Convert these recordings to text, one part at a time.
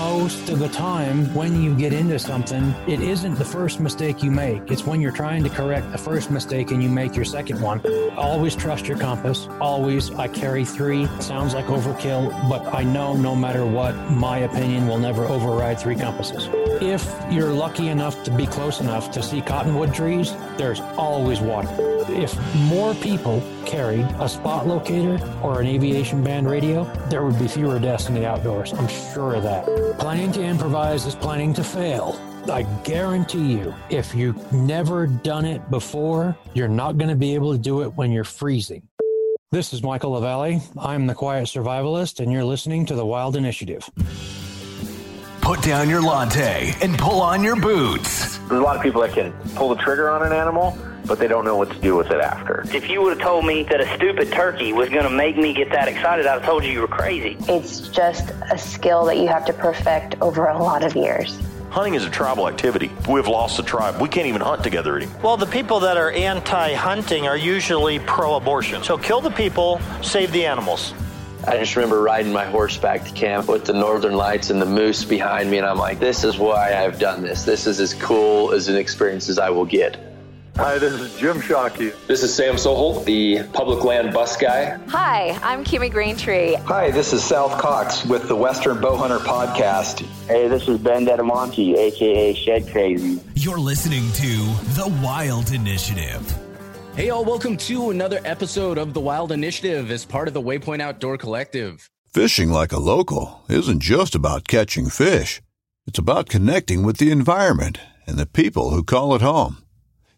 most of the time when you get into something, it isn't the first mistake you make. It's when you're trying to correct the first mistake and you make your second one. Always trust your compass. Always, I carry three. Sounds like overkill, but I know no matter what, my opinion will never override three compasses. If you're lucky enough to be close enough to see cottonwood trees, there's always water. If more people carried a spot locator or an aviation band radio, there would be fewer deaths in the outdoors. I'm sure of that. Planning to improvise is planning to fail. I guarantee you, if you've never done it before, you're not going to be able to do it when you're freezing. This is Michael LaValle. I'm the Quiet Survivalist, and you're listening to the Wild Initiative. Put down your latte and pull on your boots. There's a lot of people that can pull the trigger on an animal, but they don't know what to do with it after. If you would have told me that a stupid turkey was going to make me get that excited, I'd have told you you were crazy. It's just a skill that you have to perfect over a lot of years. Hunting is a tribal activity. We've lost the tribe. We can't even hunt together anymore. Well, the people that are anti hunting are usually pro abortion. So kill the people, save the animals. I just remember riding my horse back to camp with the northern lights and the moose behind me, and I'm like, this is why I've done this. This is as cool as an experience as I will get. Hi, this is Jim Shockey. This is Sam Soholt, the public land bus guy. Hi, I'm Kimmy Greentree. Hi, this is South Cox with the Western Bowhunter Podcast. Hey, this is Ben Dedamonte, aka Shed Crazy. You're listening to The Wild Initiative. Hey, all, welcome to another episode of The Wild Initiative as part of the Waypoint Outdoor Collective. Fishing like a local isn't just about catching fish, it's about connecting with the environment and the people who call it home.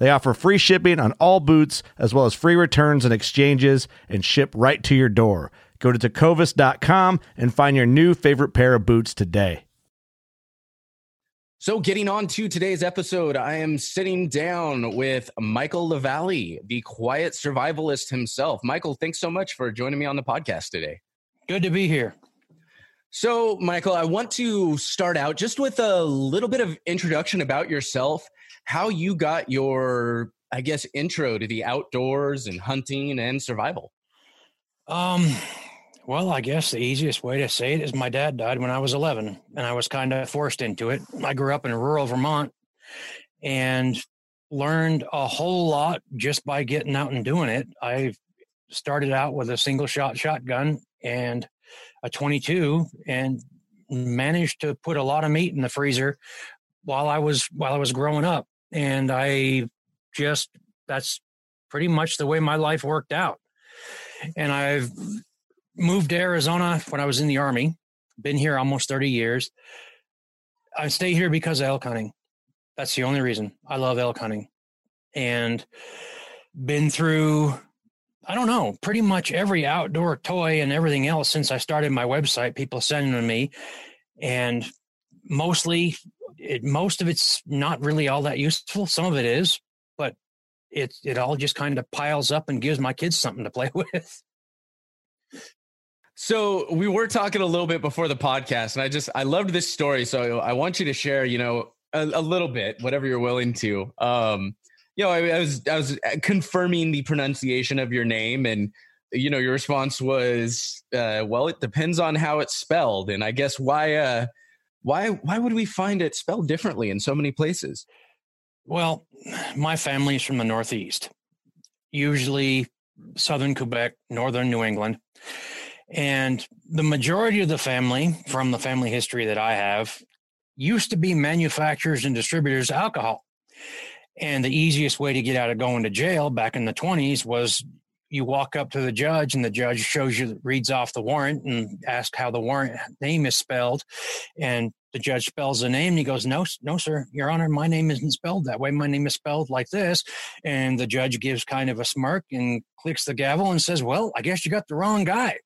They offer free shipping on all boots, as well as free returns and exchanges, and ship right to your door. Go to tecovas.com and find your new favorite pair of boots today. So, getting on to today's episode, I am sitting down with Michael LaValle, the quiet survivalist himself. Michael, thanks so much for joining me on the podcast today. Good to be here. So, Michael, I want to start out just with a little bit of introduction about yourself, how you got your, I guess, intro to the outdoors and hunting and survival. Um, well, I guess the easiest way to say it is my dad died when I was 11 and I was kind of forced into it. I grew up in rural Vermont and learned a whole lot just by getting out and doing it. I started out with a single shot shotgun and a 22 and managed to put a lot of meat in the freezer while I was while I was growing up and I just that's pretty much the way my life worked out. And I've moved to Arizona when I was in the army. Been here almost 30 years. I stay here because of elk hunting. That's the only reason. I love elk hunting. And been through I don't know, pretty much every outdoor toy and everything else since I started my website, people sending to me. And mostly it most of it's not really all that useful. Some of it is, but it it all just kind of piles up and gives my kids something to play with. So we were talking a little bit before the podcast, and I just I loved this story. So I want you to share, you know, a, a little bit, whatever you're willing to. Um, you know, I, I, was I was confirming the pronunciation of your name, and you know, your response was, uh, "Well, it depends on how it's spelled." And I guess why, uh, why, why would we find it spelled differently in so many places? Well, my family is from the Northeast, usually southern Quebec, northern New England. And the majority of the family, from the family history that I have, used to be manufacturers and distributors of alcohol. And the easiest way to get out of going to jail back in the 20s was you walk up to the judge and the judge shows you reads off the warrant and asks how the warrant name is spelled. And the judge spells the name and he goes no no sir your honor my name isn't spelled that way. My name is spelled like this. And the judge gives kind of a smirk and clicks the gavel and says well i guess you got the wrong guy.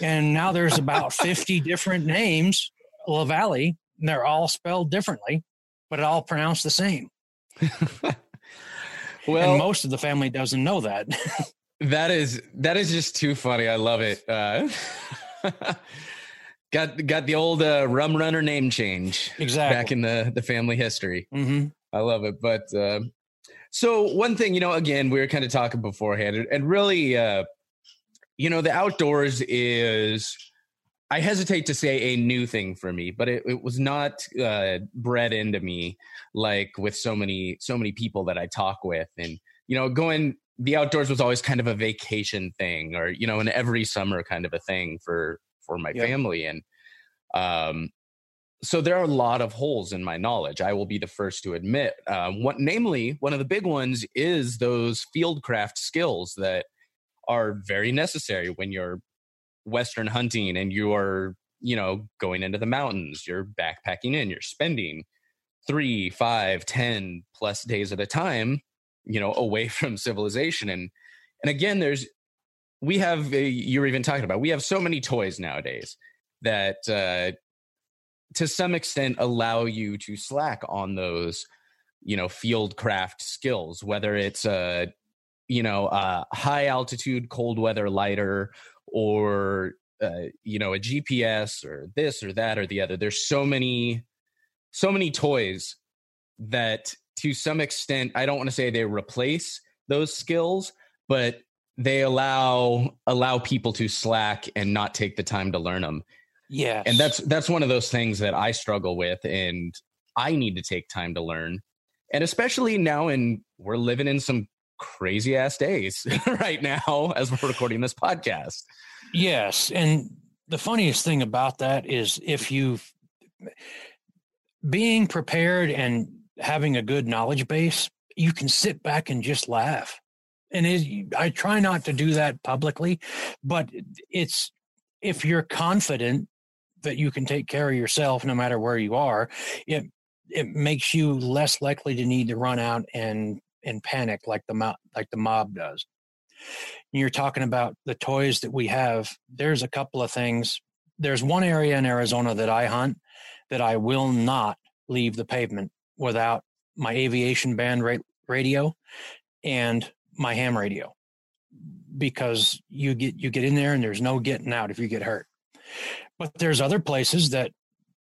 And now there's about 50 different names lavallee they're all spelled differently but all pronounced the same. Well and most of the family doesn't know that that is that is just too funny i love it uh, got got the old uh, rum runner name change exactly back in the the family history. Mm-hmm. I love it. But uh, so one thing, you know, again, we were kind of talking beforehand, and really, uh, you know, the outdoors is. I hesitate to say a new thing for me, but it, it was not uh, bred into me like with so many so many people that I talk with, and you know, going the outdoors was always kind of a vacation thing, or you know, an every summer kind of a thing for for my yep. family and um so there are a lot of holes in my knowledge i will be the first to admit um, what namely one of the big ones is those fieldcraft skills that are very necessary when you're western hunting and you are you know going into the mountains you're backpacking in you're spending three five ten plus days at a time you know away from civilization and and again there's we have you're even talking about we have so many toys nowadays that uh, to some extent allow you to slack on those you know field craft skills whether it's a you know a high altitude cold weather lighter or uh, you know a gps or this or that or the other. There's so many so many toys that to some extent i don't want to say they replace those skills but they allow allow people to slack and not take the time to learn them. Yeah. And that's that's one of those things that I struggle with and I need to take time to learn. And especially now and we're living in some crazy ass days right now as we're recording this podcast. Yes, and the funniest thing about that is if you being prepared and having a good knowledge base, you can sit back and just laugh and it, I try not to do that publicly, but it's if you're confident that you can take care of yourself no matter where you are, it it makes you less likely to need to run out and and panic like the mob like the mob does. You're talking about the toys that we have. There's a couple of things. There's one area in Arizona that I hunt that I will not leave the pavement without my aviation band radio and my ham radio because you get you get in there and there's no getting out if you get hurt. But there's other places that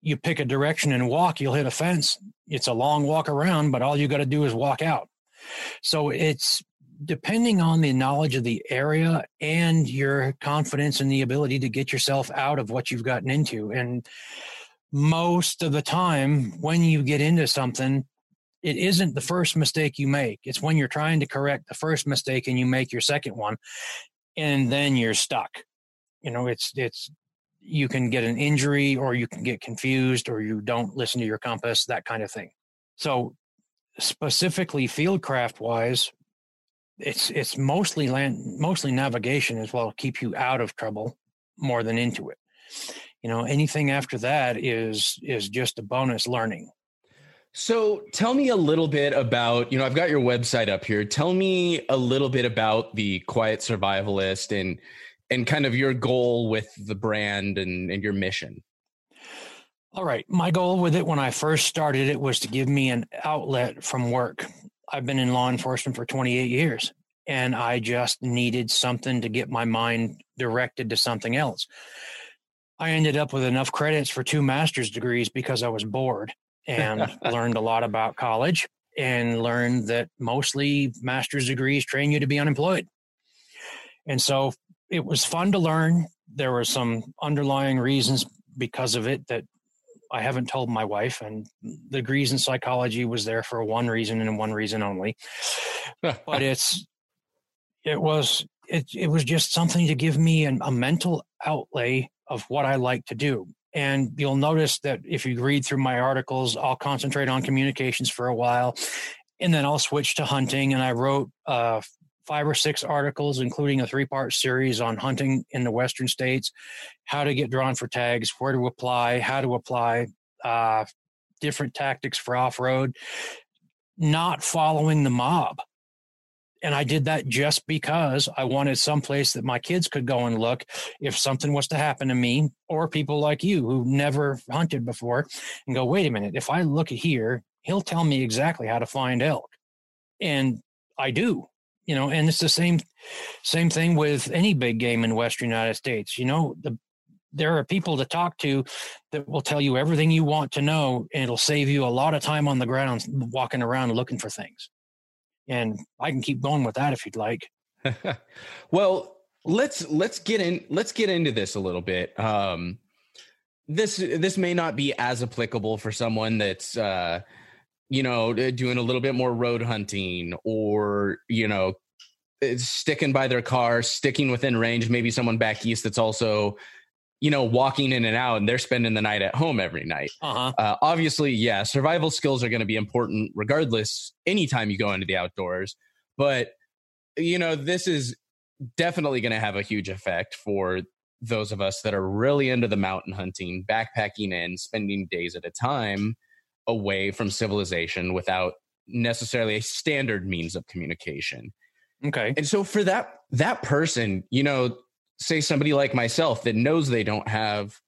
you pick a direction and walk, you'll hit a fence. It's a long walk around, but all you got to do is walk out. So it's depending on the knowledge of the area and your confidence in the ability to get yourself out of what you've gotten into. And most of the time, when you get into something, it isn't the first mistake you make. It's when you're trying to correct the first mistake and you make your second one, and then you're stuck. You know, it's it's you can get an injury or you can get confused or you don't listen to your compass, that kind of thing. So specifically fieldcraft wise, it's it's mostly land mostly navigation as well keep you out of trouble more than into it. You know, anything after that is is just a bonus learning. So tell me a little bit about, you know, I've got your website up here. Tell me a little bit about the Quiet Survivalist and and kind of your goal with the brand and, and your mission. All right. My goal with it when I first started it was to give me an outlet from work. I've been in law enforcement for 28 years and I just needed something to get my mind directed to something else. I ended up with enough credits for two master's degrees because I was bored and learned a lot about college and learned that mostly master's degrees train you to be unemployed. And so it was fun to learn. There were some underlying reasons because of it that I haven't told my wife, and the degrees in psychology was there for one reason and one reason only. but it's it was it it was just something to give me an, a mental outlay of what I like to do. And you'll notice that if you read through my articles, I'll concentrate on communications for a while, and then I'll switch to hunting. And I wrote uh, five or six articles, including a three part series on hunting in the Western states, how to get drawn for tags, where to apply, how to apply, uh, different tactics for off road, not following the mob. And I did that just because I wanted some place that my kids could go and look if something was to happen to me or people like you who never hunted before and go, wait a minute, if I look here, he'll tell me exactly how to find elk. And I do you know and it's the same same thing with any big game in western united states you know the there are people to talk to that will tell you everything you want to know and it'll save you a lot of time on the ground walking around looking for things and i can keep going with that if you'd like. Well let's let's get in let's get into this a little bit. Um this this may not be as applicable for someone that's uh you know, doing a little bit more road hunting or, you know, eh, sticking by their car, sticking within range, maybe someone back east that's also, you know, walking in and out and they're spending the night at home every night. Uh-huh. Uh, obviously, yeah, survival skills are going to be important regardless anytime you go into the outdoors. But, you know, this is definitely going to have a huge effect for those of us that are really into the mountain hunting, backpacking in, spending days at a time away from civilization without necessarily a standard means of communication. Okay. And so for that that person, you know, say somebody like myself that knows they don't have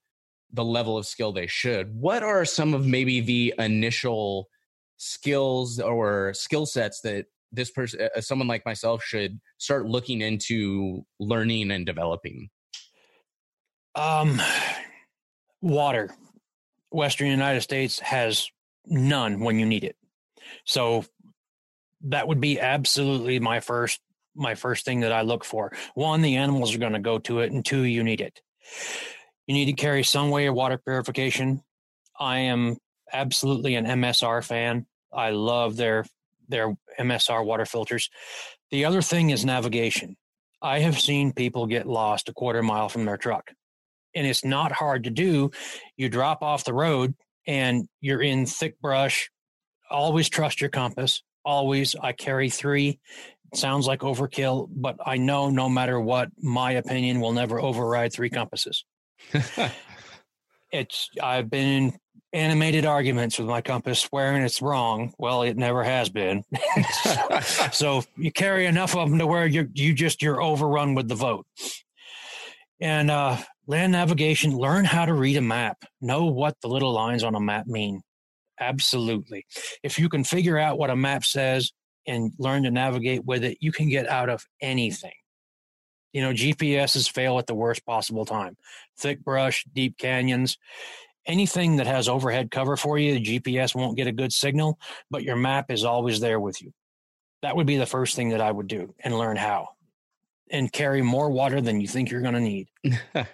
the level of skill they should, what are some of maybe the initial skills or skill sets that this person uh, someone like myself should start looking into learning and developing? Um water. Western United States has none when you need it. So that would be absolutely my first my first thing that I look for. One, the animals are going to go to it, and two, you need it. You need to carry some way of water purification. I am absolutely an MSR fan. I love their their MSR water filters. The other thing is navigation. I have seen people get lost a quarter mile from their truck. And it's not hard to do. You drop off the road and you're in thick brush, always trust your compass. Always. I carry three. Sounds like overkill, but I know no matter what, my opinion will never override three compasses. it's I've been in animated arguments with my compass swearing it's wrong. Well, it never has been. so you carry enough of them to where you you just you're overrun with the vote. And uh, land navigation, learn how to read a map, know what the little lines on a map mean. Absolutely. If you can figure out what a map says and learn to navigate with it, you can get out of anything. You know, GPSs fail at the worst possible time. Thick brush, deep canyons, anything that has overhead cover for you, the GPS won't get a good signal, but your map is always there with you. That would be the first thing that I would do and learn how and carry more water than you think you're going to need.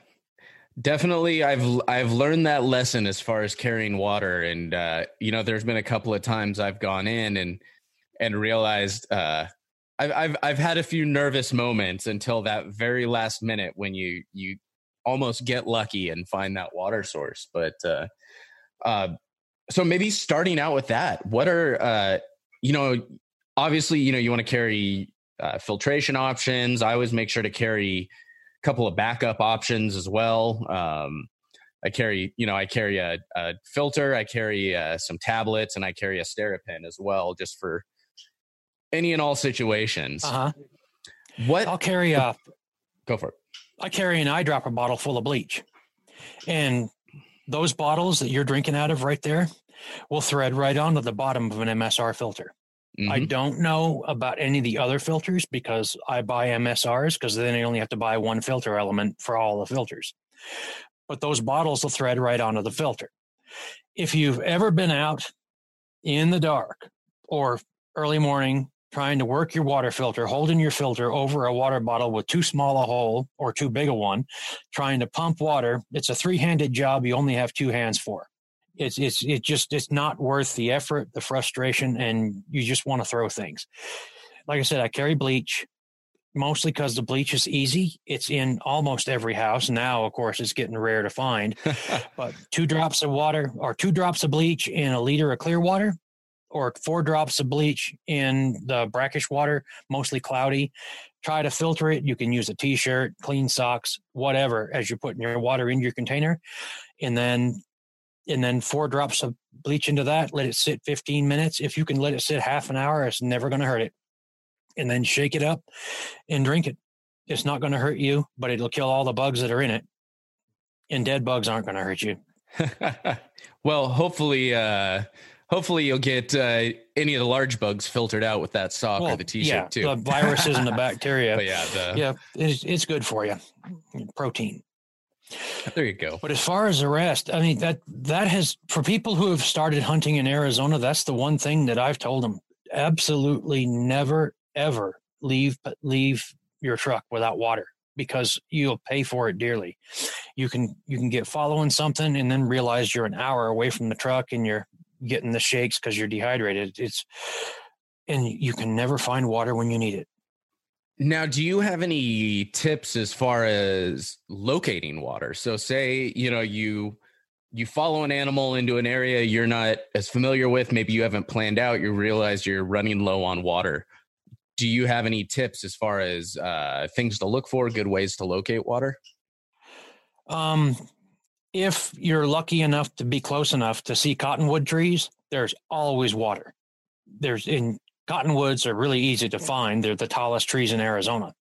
Definitely, I've I've learned that lesson as far as carrying water, and uh, you know, there's been a couple of times I've gone in and and realized uh, I've I've I've had a few nervous moments until that very last minute when you you almost get lucky and find that water source. But uh, uh, so maybe starting out with that, what are uh, you know, obviously, you know, you want to carry uh, filtration options. I always make sure to carry a couple of backup options as well. Um, I carry, you know, I carry a, a filter, I carry uh, some tablets, and I carry a SteriPEN as well, just for any and all situations. Uh huh. What I'll carry a go for it. I carry an eyedropper bottle full of bleach, and those bottles that you're drinking out of right there will thread right onto the bottom of an MSR filter. Mm-hmm. I don't know about any of the other filters because I buy MSRs because then I only have to buy one filter element for all the filters. But those bottles will thread right onto the filter. If you've ever been out in the dark or early morning trying to work your water filter, holding your filter over a water bottle with too small a hole or too big a one, trying to pump water. It's a three handed job you only have two hands for. It's, it's, it just, it's not worth the effort, the frustration, and you just want to throw things. Like I said, I carry bleach mostly because the bleach is easy. It's in almost every house. Now, of course, it's getting rare to find. but two drops of water or two drops of bleach in a liter of clear water or four drops of bleach in the brackish water, mostly cloudy. Try to filter it. You can use a t shirt, clean socks, whatever, as you're putting your water in your container. And then and then four drops of bleach into that. Let it sit 15 minutes. If you can let it sit half an hour, it's never going to hurt it and then shake it up and drink it. It's not going to hurt you, but it'll kill all the bugs that are in it. And dead bugs aren't going to hurt you. well, hopefully, uh, hopefully you'll get uh, any of the large bugs filtered out with that sock well, or the t-shirt yeah, too. The viruses and the bacteria. But yeah, the... yeah, it's, it's good for you. Protein. There you go. But as far as the rest, I mean that that has for people who have started hunting in Arizona, that's the one thing that I've told them: absolutely never ever leave leave your truck without water because you'll pay for it dearly. You can you can get following something and then realize you're an hour away from the truck and you're getting the shakes because you're dehydrated. It's and you can never find water when you need it. Now, do you have any tips as far as locating water? So say, you know, you you follow an animal into an area you're not as familiar with, maybe you haven't planned out, you realize you're running low on water do you have any tips as far as uh, things to look for, good ways to locate water? Um, if you're lucky enough to be close enough to see cottonwood trees, there's always water. There's in cottonwoods are really easy to find. They're the tallest trees in Arizona.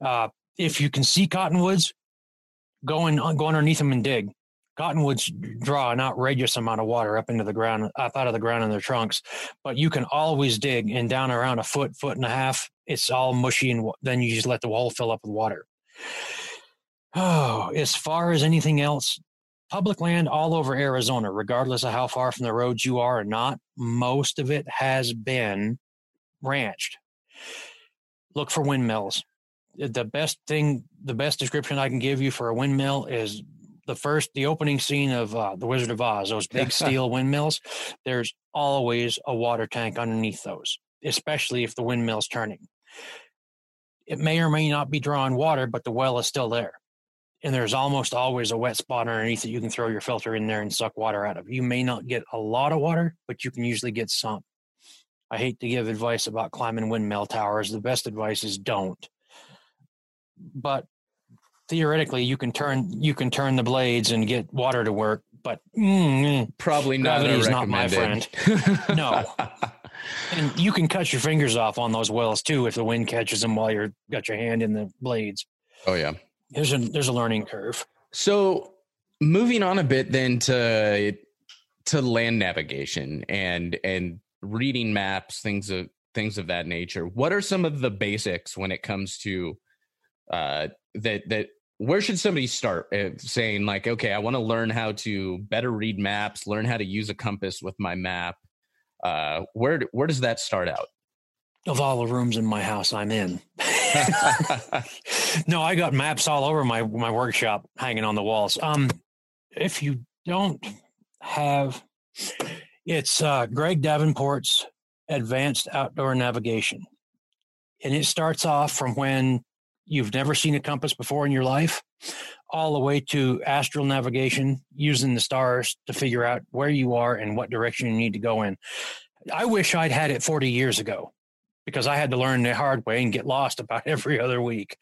Uh, if you can see cottonwoods, go in, go underneath them and dig cottonwoods draw an outrageous amount of water up into the ground, up out of the ground in their trunks. But you can always dig and down around a foot, foot and a half. It's all mushy, and then you just let the wall fill up with water. Oh, as far as anything else, public land all over Arizona, regardless of how far from the roads you are or not, most of it has been ranched. Look for windmills. The best thing, the best description I can give you for a windmill is the first the opening scene of uh, the Wizard of Oz, those big steel windmills, there's always a water tank underneath those, especially if the windmill's turning. It may or may not be drawing water, but the well is still there. And there's almost always a wet spot underneath that you can throw your filter in there and suck water out of. You may not get a lot of water, but you can usually get some. I hate to give advice about climbing windmill towers. The best advice is don't. But theoretically you can turn you can turn the blades and get water to work, but mm, probably not. Gravity is not my friend. no. and you can cut your fingers off on those wells too if the wind catches them while you're got your hand in the blades. Oh yeah. There's a there's a learning curve. So moving on a bit then to to land navigation and and reading maps, things of things of that nature. What are some of the basics when it comes to uh, that that where should somebody start uh, saying like okay i want to learn how to better read maps learn how to use a compass with my map uh, where where does that start out of all the rooms in my house i'm in. No i got maps all over my my workshop hanging on the walls. Um if you don't have it's uh greg davenport's advanced outdoor navigation. And it starts off from when you've never seen a compass before in your life, all the way to astral navigation using the stars to figure out where you are and what direction you need to go in. I wish I'd had it 40 years ago because I had to learn the hard way and get lost about every other week.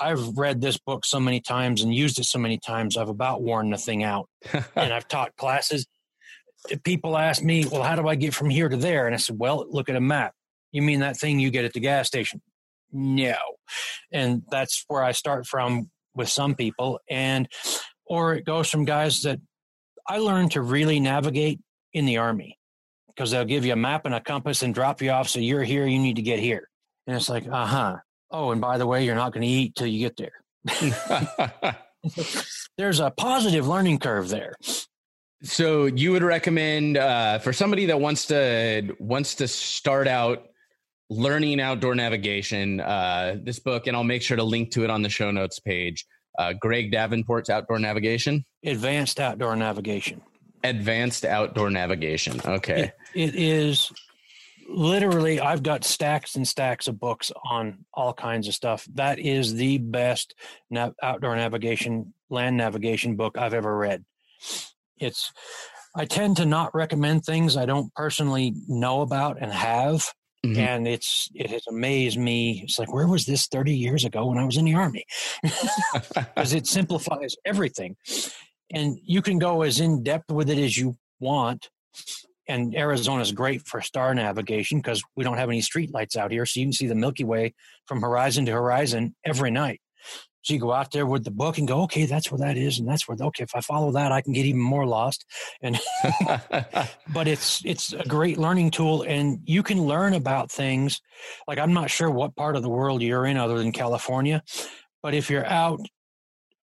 I've read this book so many times and used it so many times, I've about worn the thing out. and I've taught classes. People ask me, Well, how do I get from here to there? And I said, Well, look at a map. You mean that thing you get at the gas station? no and that's where i start from with some people and or it goes from guys that i learned to really navigate in the army because they'll give you a map and a compass and drop you off so you're here you need to get here and it's like uh-huh oh and by the way you're not going to eat till you get there there's a positive learning curve there so you would recommend uh, for somebody that wants to wants to start out learning outdoor navigation. Uh, this book, and I'll make sure to link to it on the show notes page. Uh, Greg Davenport's Outdoor Navigation, Advanced Outdoor Navigation. Advanced Outdoor Navigation. Okay, it, it is literally. I've got stacks and stacks of books on all kinds of stuff. That is the best nav- outdoor navigation, land navigation book I've ever read. It's. I tend to not recommend things I don't personally know about and have Mm-hmm. and it's it has amazed me it's like where was this 30 years ago when i was in the army because it simplifies everything and you can go as in depth with it as you want and arizona is great for star navigation because we don't have any street lights out here so you can see the milky way from horizon to horizon every night so you go out there with the book and go, okay, that's where that is, and that's where. Okay, if I follow that, I can get even more lost. And but it's it's a great learning tool, and you can learn about things. Like I'm not sure what part of the world you're in, other than California, but if you're out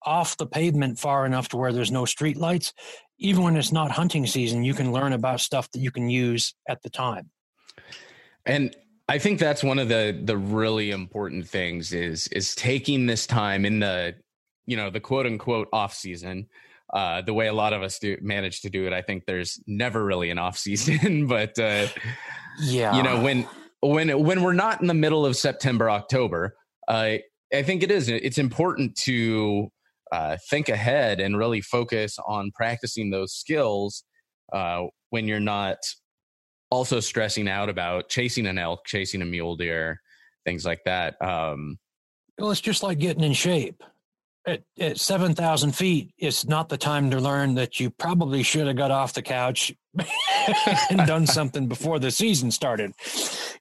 off the pavement far enough to where there's no street lights, even when it's not hunting season, you can learn about stuff that you can use at the time. And I think that's one of the the really important things is is taking this time in the you know the quote unquote off season. Uh, the way a lot of us do manage to do it, I think there's never really an off season, but uh, yeah, you know when when when we're not in the middle of September October, uh, I think it is it's important to uh, think ahead and really focus on practicing those skills uh, when you're not also stressing out about chasing an elk, chasing a mule deer, things like that. Um, well, it's just like getting in shape. At, at 7,000 feet, it's not the time to learn that you probably should have got off the couch and done something before the season started,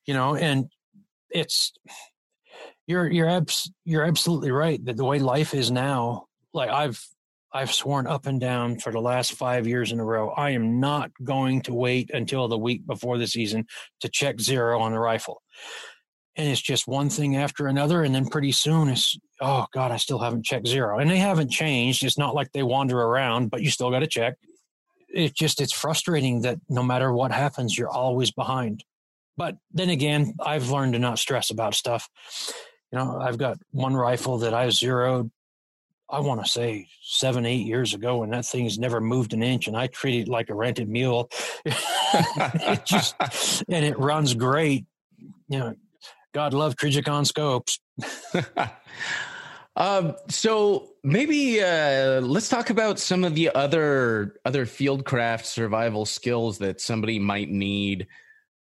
you know, and it's, you're, you're, abs- you're absolutely right that the way life is now, like I've I've sworn up and down for the last five years in a row, I am not going to wait until the week before the season to check zero on the rifle. And it's just one thing after another. And then pretty soon it's, oh God, I still haven't checked zero. And they haven't changed. It's not like they wander around, but you still got to check. It's just, it's frustrating that no matter what happens, you're always behind. But then again, I've learned to not stress about stuff. You know, I've got one rifle that I zeroed I want to say seven, eight years ago, and that thing's never moved an inch, and I treat it like a rented mule. it just and it runs great. You know, God love Trijicon scopes. um, so maybe uh, let's talk about some of the other other fieldcraft survival skills that somebody might need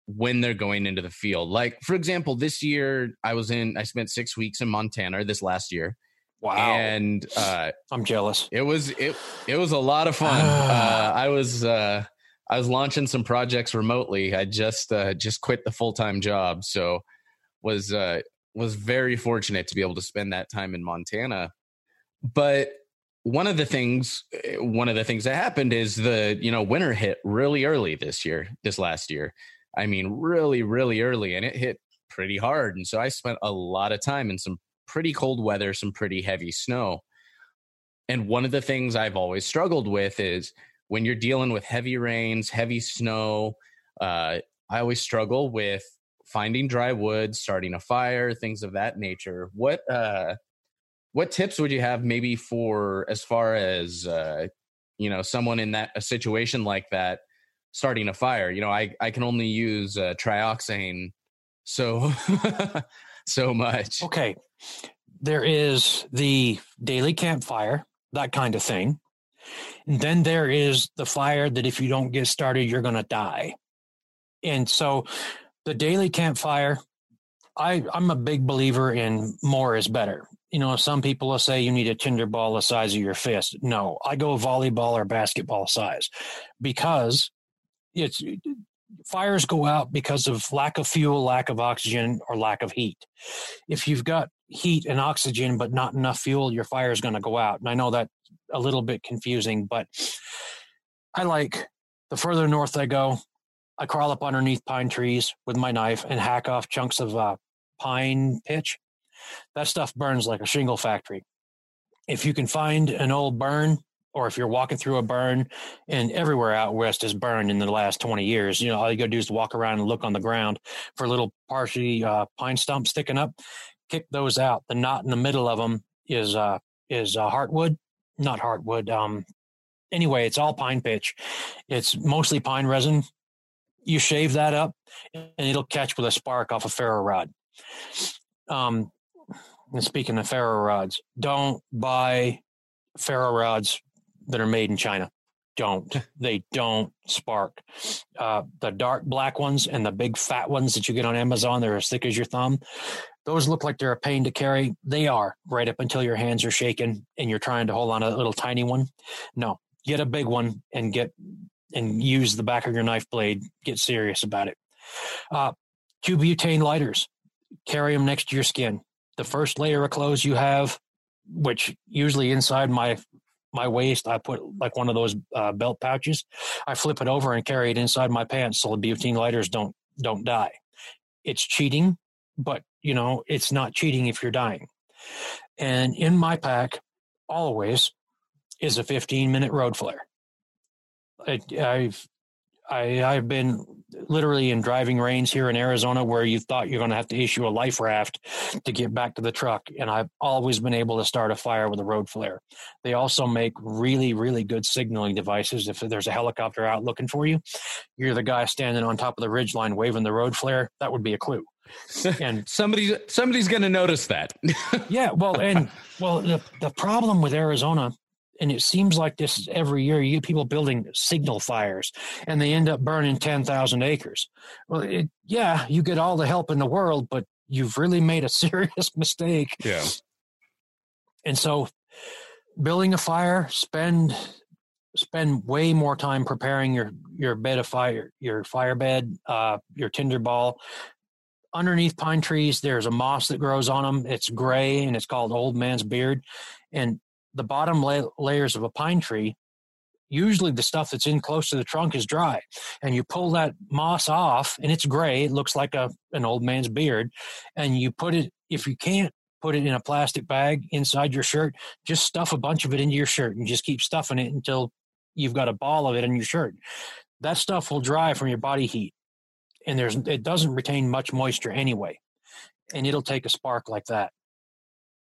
when they're going into the field. Like, for example, this year I was in. I spent six weeks in Montana this last year Wow. And uh, I'm jealous. It was it it was a lot of fun. uh, I was uh, I was launching some projects remotely. I just uh, just quit the full time job, so was uh, was very fortunate to be able to spend that time in Montana. But one of the things one of the things that happened is the you know winter hit really early this year, this last year. I mean, really, really early, and it hit pretty hard. And so I spent a lot of time in some pretty cold weather, some pretty heavy snow. And one of the things I've always struggled with is when you're dealing with heavy rains, heavy snow, uh, I always struggle with finding dry wood, starting a fire, things of that nature. What uh, what tips would you have maybe for as far as uh, you know someone in that a situation like that starting a fire? You know, I I can only use uh, trioxane so so much. Okay. There is the daily campfire, that kind of thing. And then there is the fire that if you don't get started, you're going to die. And so the daily campfire, I, I'm a big believer in more is better. You know, some people will say you need a tinder ball the size of your fist. No, I go volleyball or basketball size because it's fires go out because of lack of fuel, lack of oxygen, or lack of heat. If you've got heat and oxygen but not enough fuel, your fire is going to go out. And I know that a little bit confusing, but I like the further north I go, I crawl up underneath pine trees with my knife and hack off chunks of uh, pine pitch. That stuff burns like a shingle factory. If you can find an old burn or if you're walking through a burn, and everywhere out west is burned in the last 20 years, you know, all you got to do is walk around and look on the ground for little partially uh, pine stumps sticking up. Kick those out. The knot in the middle of them is uh, is uh, heartwood, not heartwood. Um, anyway, it's all pine pitch. It's mostly pine resin. You shave that up, and it'll catch with a spark off a ferro rod. Um, and speaking of ferro rods, don't buy ferro rods that are made in China. Don't. they don't spark. Uh, the dark black ones and the big fat ones that you get on Amazon, they're as thick as your thumb. Those look like they're a pain to carry. They are right up until your hands are shaking and you're trying to hold on to a little tiny one. No, get a big one and get and use the back of your knife blade. Get serious about it. Uh, two butane lighters. Carry them next to your skin. The first layer of clothes you have, which usually inside my my waist, I put like one of those uh, belt pouches. I flip it over and carry it inside my pants so the butane lighters don't don't die. It's cheating, but you know it's not cheating if you're dying. And in my pack, always is a 15 minute road flare. I, I've I, I've been literally in driving range here in Arizona where you thought you're going to have to issue a life raft to get back to the truck. And I've always been able to start a fire with a road flare. They also make really, really good signaling devices. If there's a helicopter out looking for you, you're the guy standing on top of the ridge line waving the road flare. That would be a clue. And somebody's somebody's going to notice that. yeah, well, and well, the the problem with Arizona and it seems like this every year you get people building signal fires and they end up burning 10,000 acres. Well, it, yeah, you get all the help in the world, but you've really made a serious mistake. Yeah. And so building a fire, spend spend way more time preparing your your bed of fire, your fire bed, uh, your tinder ball. Underneath pine trees, there's a moss that grows on them. It's gray and it's called old man's beard. And the bottom la- layers of a pine tree, usually the stuff that's in close to the trunk is dry. And you pull that moss off and it's gray. It looks like a, an old man's beard. And you put it, if you can't put it in a plastic bag inside your shirt, just stuff a bunch of it into your shirt and just keep stuffing it until you've got a ball of it in your shirt. That stuff will dry from your body heat. And there's, it doesn't retain much moisture anyway. And it'll take a spark like that.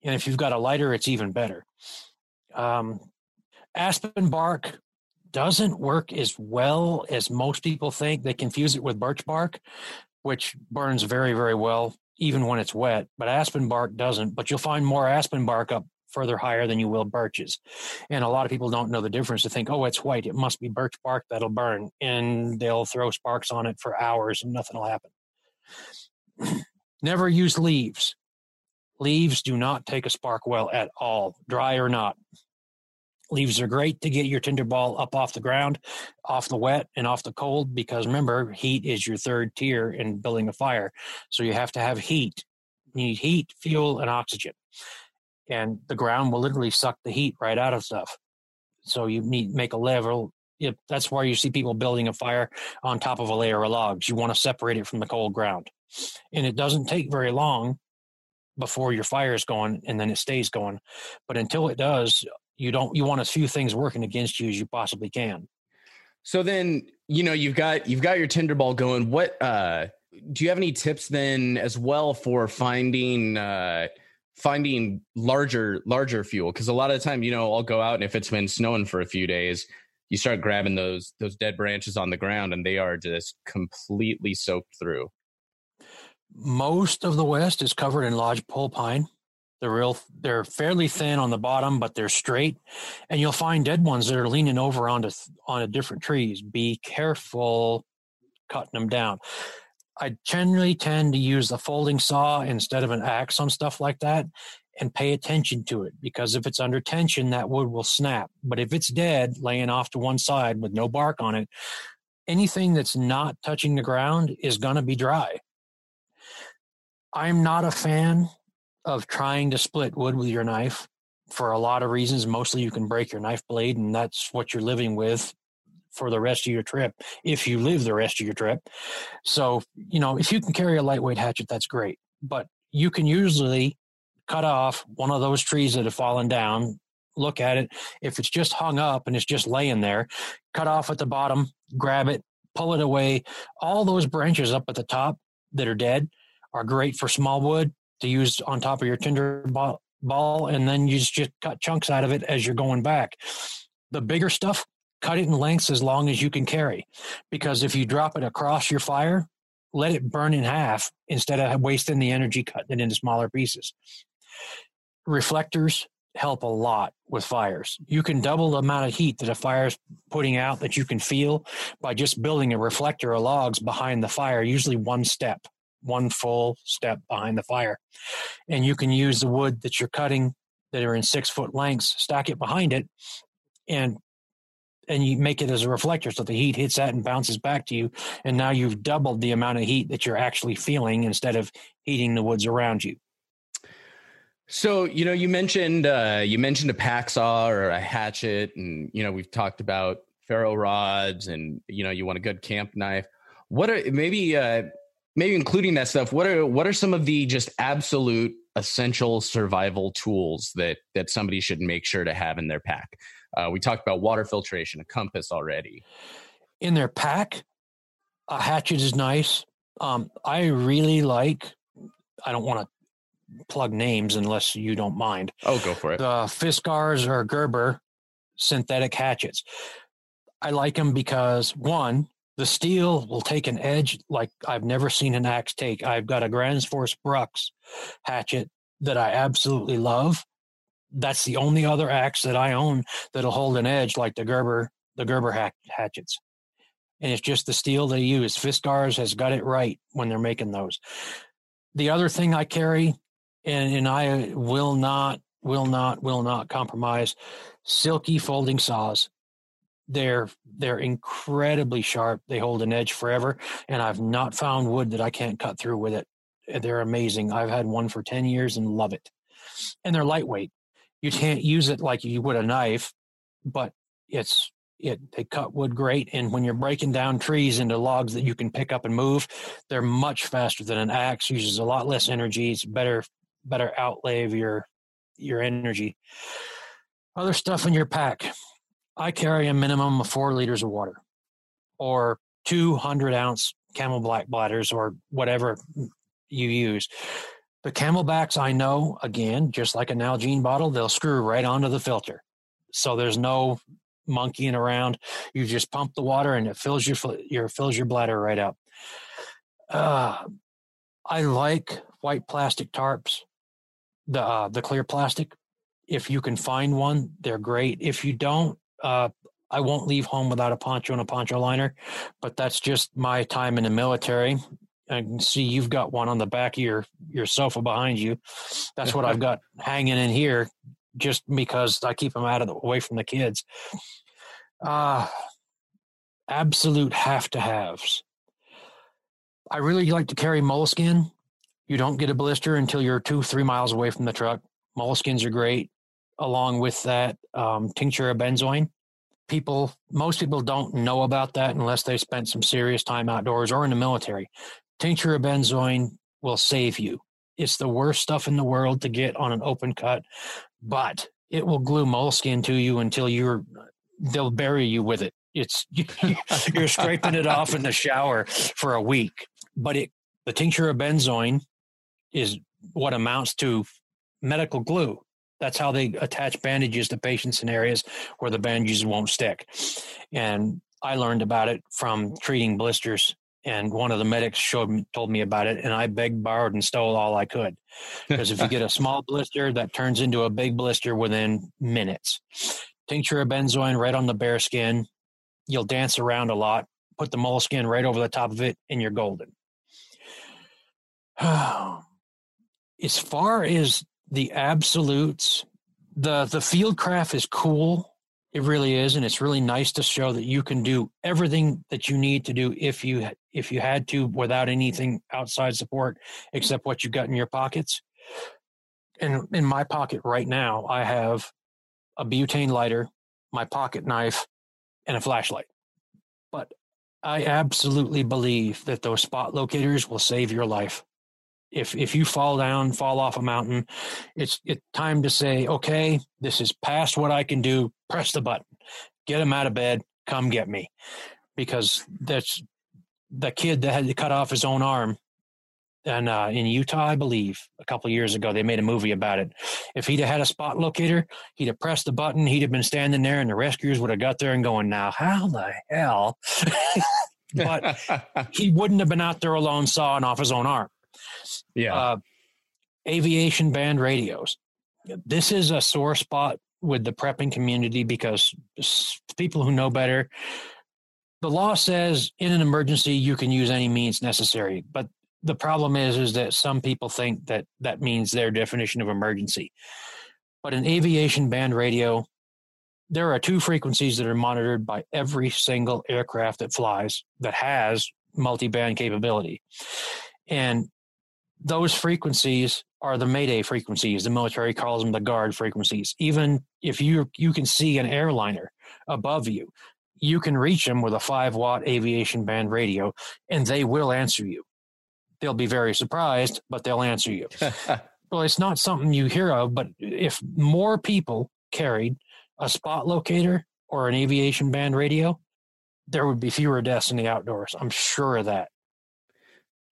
And if you've got a lighter, it's even better. Um, aspen bark doesn't work as well as most people think. They confuse it with birch bark, which burns very, very well, even when it's wet. But aspen bark doesn't. But you'll find more aspen bark up further higher than you will birches. And a lot of people don't know the difference. They think, oh, it's white. It must be birch bark that'll burn. And they'll throw sparks on it for hours and nothing will happen. Never use leaves. Leaves do not take a spark well at all, dry or not. Leaves are great to get your tinder ball up off the ground, off the wet and off the cold, because remember, heat is your third tier in building a fire. So you have to have heat. You need heat, fuel, and oxygen. And the ground will literally suck the heat right out of stuff. So you need make a level. That's why you see people building a fire on top of a layer of logs. You want to separate it from the cold ground. And it doesn't take very long before your fire is going and then it stays going. But until it does, you don't you want as few things working against you as you possibly can. So then, you know, you've got you've got your tinder ball going. What uh do you have any tips then as well for finding uh finding larger larger fuel? Because a lot of the time, you know, I'll go out and if it's been snowing for a few days, you start grabbing those those dead branches on the ground and they are just completely soaked through. Most of the West is covered in lodgepole pine. They're real. They're fairly thin on the bottom, but they're straight, and you'll find dead ones that are leaning over onto onto different trees. Be careful cutting them down. I generally tend to use a folding saw instead of an axe on stuff like that, and pay attention to it because if it's under tension, that wood will snap. But if it's dead, laying off to one side with no bark on it, anything that's not touching the ground is going to be dry. I'm not a fan of trying to split wood with your knife for a lot of reasons. Mostly you can break your knife blade, and that's what you're living with for the rest of your trip if you live the rest of your trip. So, you know, if you can carry a lightweight hatchet, that's great. But you can usually cut off one of those trees that have fallen down look at it. If it's just hung up and it's just laying there, cut off at the bottom, grab it, pull it away. All those branches up at the top that are dead are great for small wood to use on top of your tinder ball, and then you just, just cut chunks out of it as you're going back. The bigger stuff, cut it in lengths as long as you can carry. Because if you drop it across your fire, let it burn in half instead of wasting the energy cutting it into smaller pieces. Reflectors help a lot with fires. You can double the amount of heat that a fire is putting out that you can feel by just building a reflector of logs behind the fire, usually one step, one full step behind the fire. And you can use the wood that you're cutting that are in six foot lengths, stack it behind it, and and you make it as a reflector. So the heat hits that and bounces back to you. And now you've doubled the amount of heat that you're actually feeling instead of heating the woods around you. So you know you mentioned uh, you mentioned a pack saw or a hatchet and you know we've talked about ferro rods and you know you want a good camp knife. What are maybe uh, maybe including that stuff what are what are some of the just absolute essential survival tools that that somebody should make sure to have in their pack uh, we talked about water filtration, a compass already. In their pack, a hatchet is nice. Um, I really like. I don't want to plug names unless you don't mind. Oh, go for it. The Fiskars or Gerber synthetic hatchets. I like them because one, the steel will take an edge like I've never seen an axe take. I've got a Grand Force Brux hatchet that I absolutely love that's the only other axe that I own that'll hold an edge like the Gerber the Gerber hatchets. And it's just the steel they use. Fiskars has got it right when they're making those. The other thing I carry, and, and I will not, will not, will not compromise, silky folding saws. They're they're incredibly sharp. They hold an edge forever, and I've not found wood that I can't cut through with it. They're amazing. I've had one for ten years and love it. And they're lightweight you can't use it like you would a knife, but it's it they cut wood great and when you're breaking down trees into logs that you can pick up and move they're much faster than an axe uses a lot less energy it's better better outlay of your your energy other stuff in your pack i carry a minimum of four liters of water or 200 ounce CamelBak bladders or whatever you use the CamelBaks, I know, again, just like a Nalgene bottle, they'll screw right onto the filter. So there's no monkeying around. You just pump the water and it fills your your fills your bladder right up. Uh, I like white plastic tarps, the uh, the clear plastic. If you can find one, they're great. If you don't, uh, I won't leave home without a poncho and a poncho liner, but that's just my time in the military. I can see you've got one on the back of your your sofa behind you. That's what I've got hanging in here, just because I keep them out of the away from the kids. Uh absolute have to haves. I really like to carry moleskin. You don't get a blister until you're two, three miles away from the truck. Moleskins are great. Along with that, um, tincture of benzoin. People, most people don't know about that unless they spent some serious time outdoors or in the military tincture of benzoin will save you. It's the worst stuff in the world to get on an open cut, but it will glue moleskin to you until you're they'll bury you with it. It's you're scraping it off in the shower for a week. But it the tincture of benzoin is what amounts to medical glue. That's how they attach bandages to patients in areas where the bandages won't stick. And I learned about it from treating blisters and one of the medics showed me, told me about it, and I begged, borrowed, and stole all I could. Because if you get a small blister, that turns into a big blister within minutes. Tincture of benzoin right on the bare skin. You'll dance around a lot. Put the moleskin right over the top of it, and you're golden. as far as the absolutes, the the Fieldcraft is cool it really is, and it's really nice to show that you can do everything that you need to do if you if you had to without anything outside support except what you got in your pockets. And in my pocket right now, I have a butane lighter, my pocket knife, and a flashlight. But I absolutely believe that those spot locators will save your life. If if you fall down, fall off a mountain, it's it's time to say, okay, this is past what I can do. Press the button, get him out of bed, come get me, because that's the kid that had to cut off his own arm and uh, in Utah, I believe, a couple years ago, they made a movie about it. If he'd have had a spot locator, he'd have pressed the button, he'd have been standing there, and the rescuers would have got there and going, "Now, how the hell?" but he wouldn't have been out there alone sawing off his own arm. Yeah. Uh, aviation band radios. This is a sore spot with the prepping community because people who know better the law says in an emergency you can use any means necessary but the problem is is that some people think that that means their definition of emergency but in aviation band radio there are two frequencies that are monitored by every single aircraft that flies that has multi-band capability and those frequencies are the mayday frequencies the military calls them the guard frequencies even if you you can see an airliner above you you can reach them with a 5 watt aviation band radio and they will answer you they'll be very surprised, but they'll answer you. well, it's not something you hear of, but if more people carried a spot locator or an aviation band radio, there would be fewer deaths in the outdoors. I'm sure of that.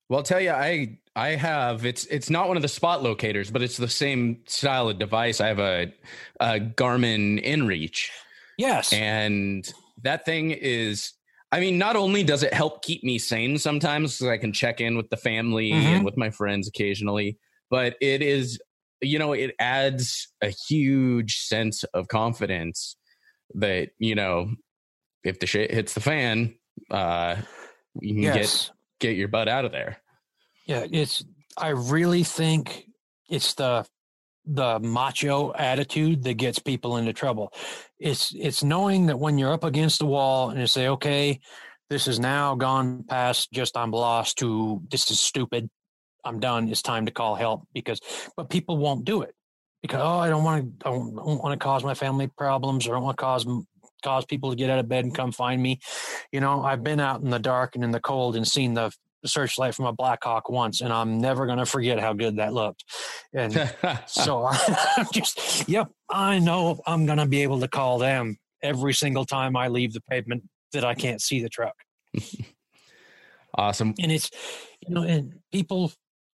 Well, I'll tell you, I I have it's it's not one of the spot locators, but it's the same style of device. I have a, a Garmin InReach. Yes, and that thing is I mean, not only does it help keep me sane sometimes, because I can check in with the family mm-hmm. and with my friends occasionally, but it is, you know, it adds a huge sense of confidence that, you know, if the shit hits the fan, uh, you can yes. get get your butt out of there. Yeah, it's. I really think it's the the macho attitude that gets people into trouble. It's it's knowing that when you're up against the wall and you say, okay, this is now gone past just I'm lost to this is stupid. I'm done. It's time to call help because but people won't do it because oh I don't want to I don't, don't want to cause my family problems or I don't want to cause cause people to get out of bed and come find me. You know, I've been out in the dark and in the cold and seen the searchlight from a Blackhawk once, and I'm never going to forget how good that looked. And so I'm just, yep, I know I'm going to be able to call them every single time I leave the pavement that I can't see the truck. awesome. And it's, you know, and people,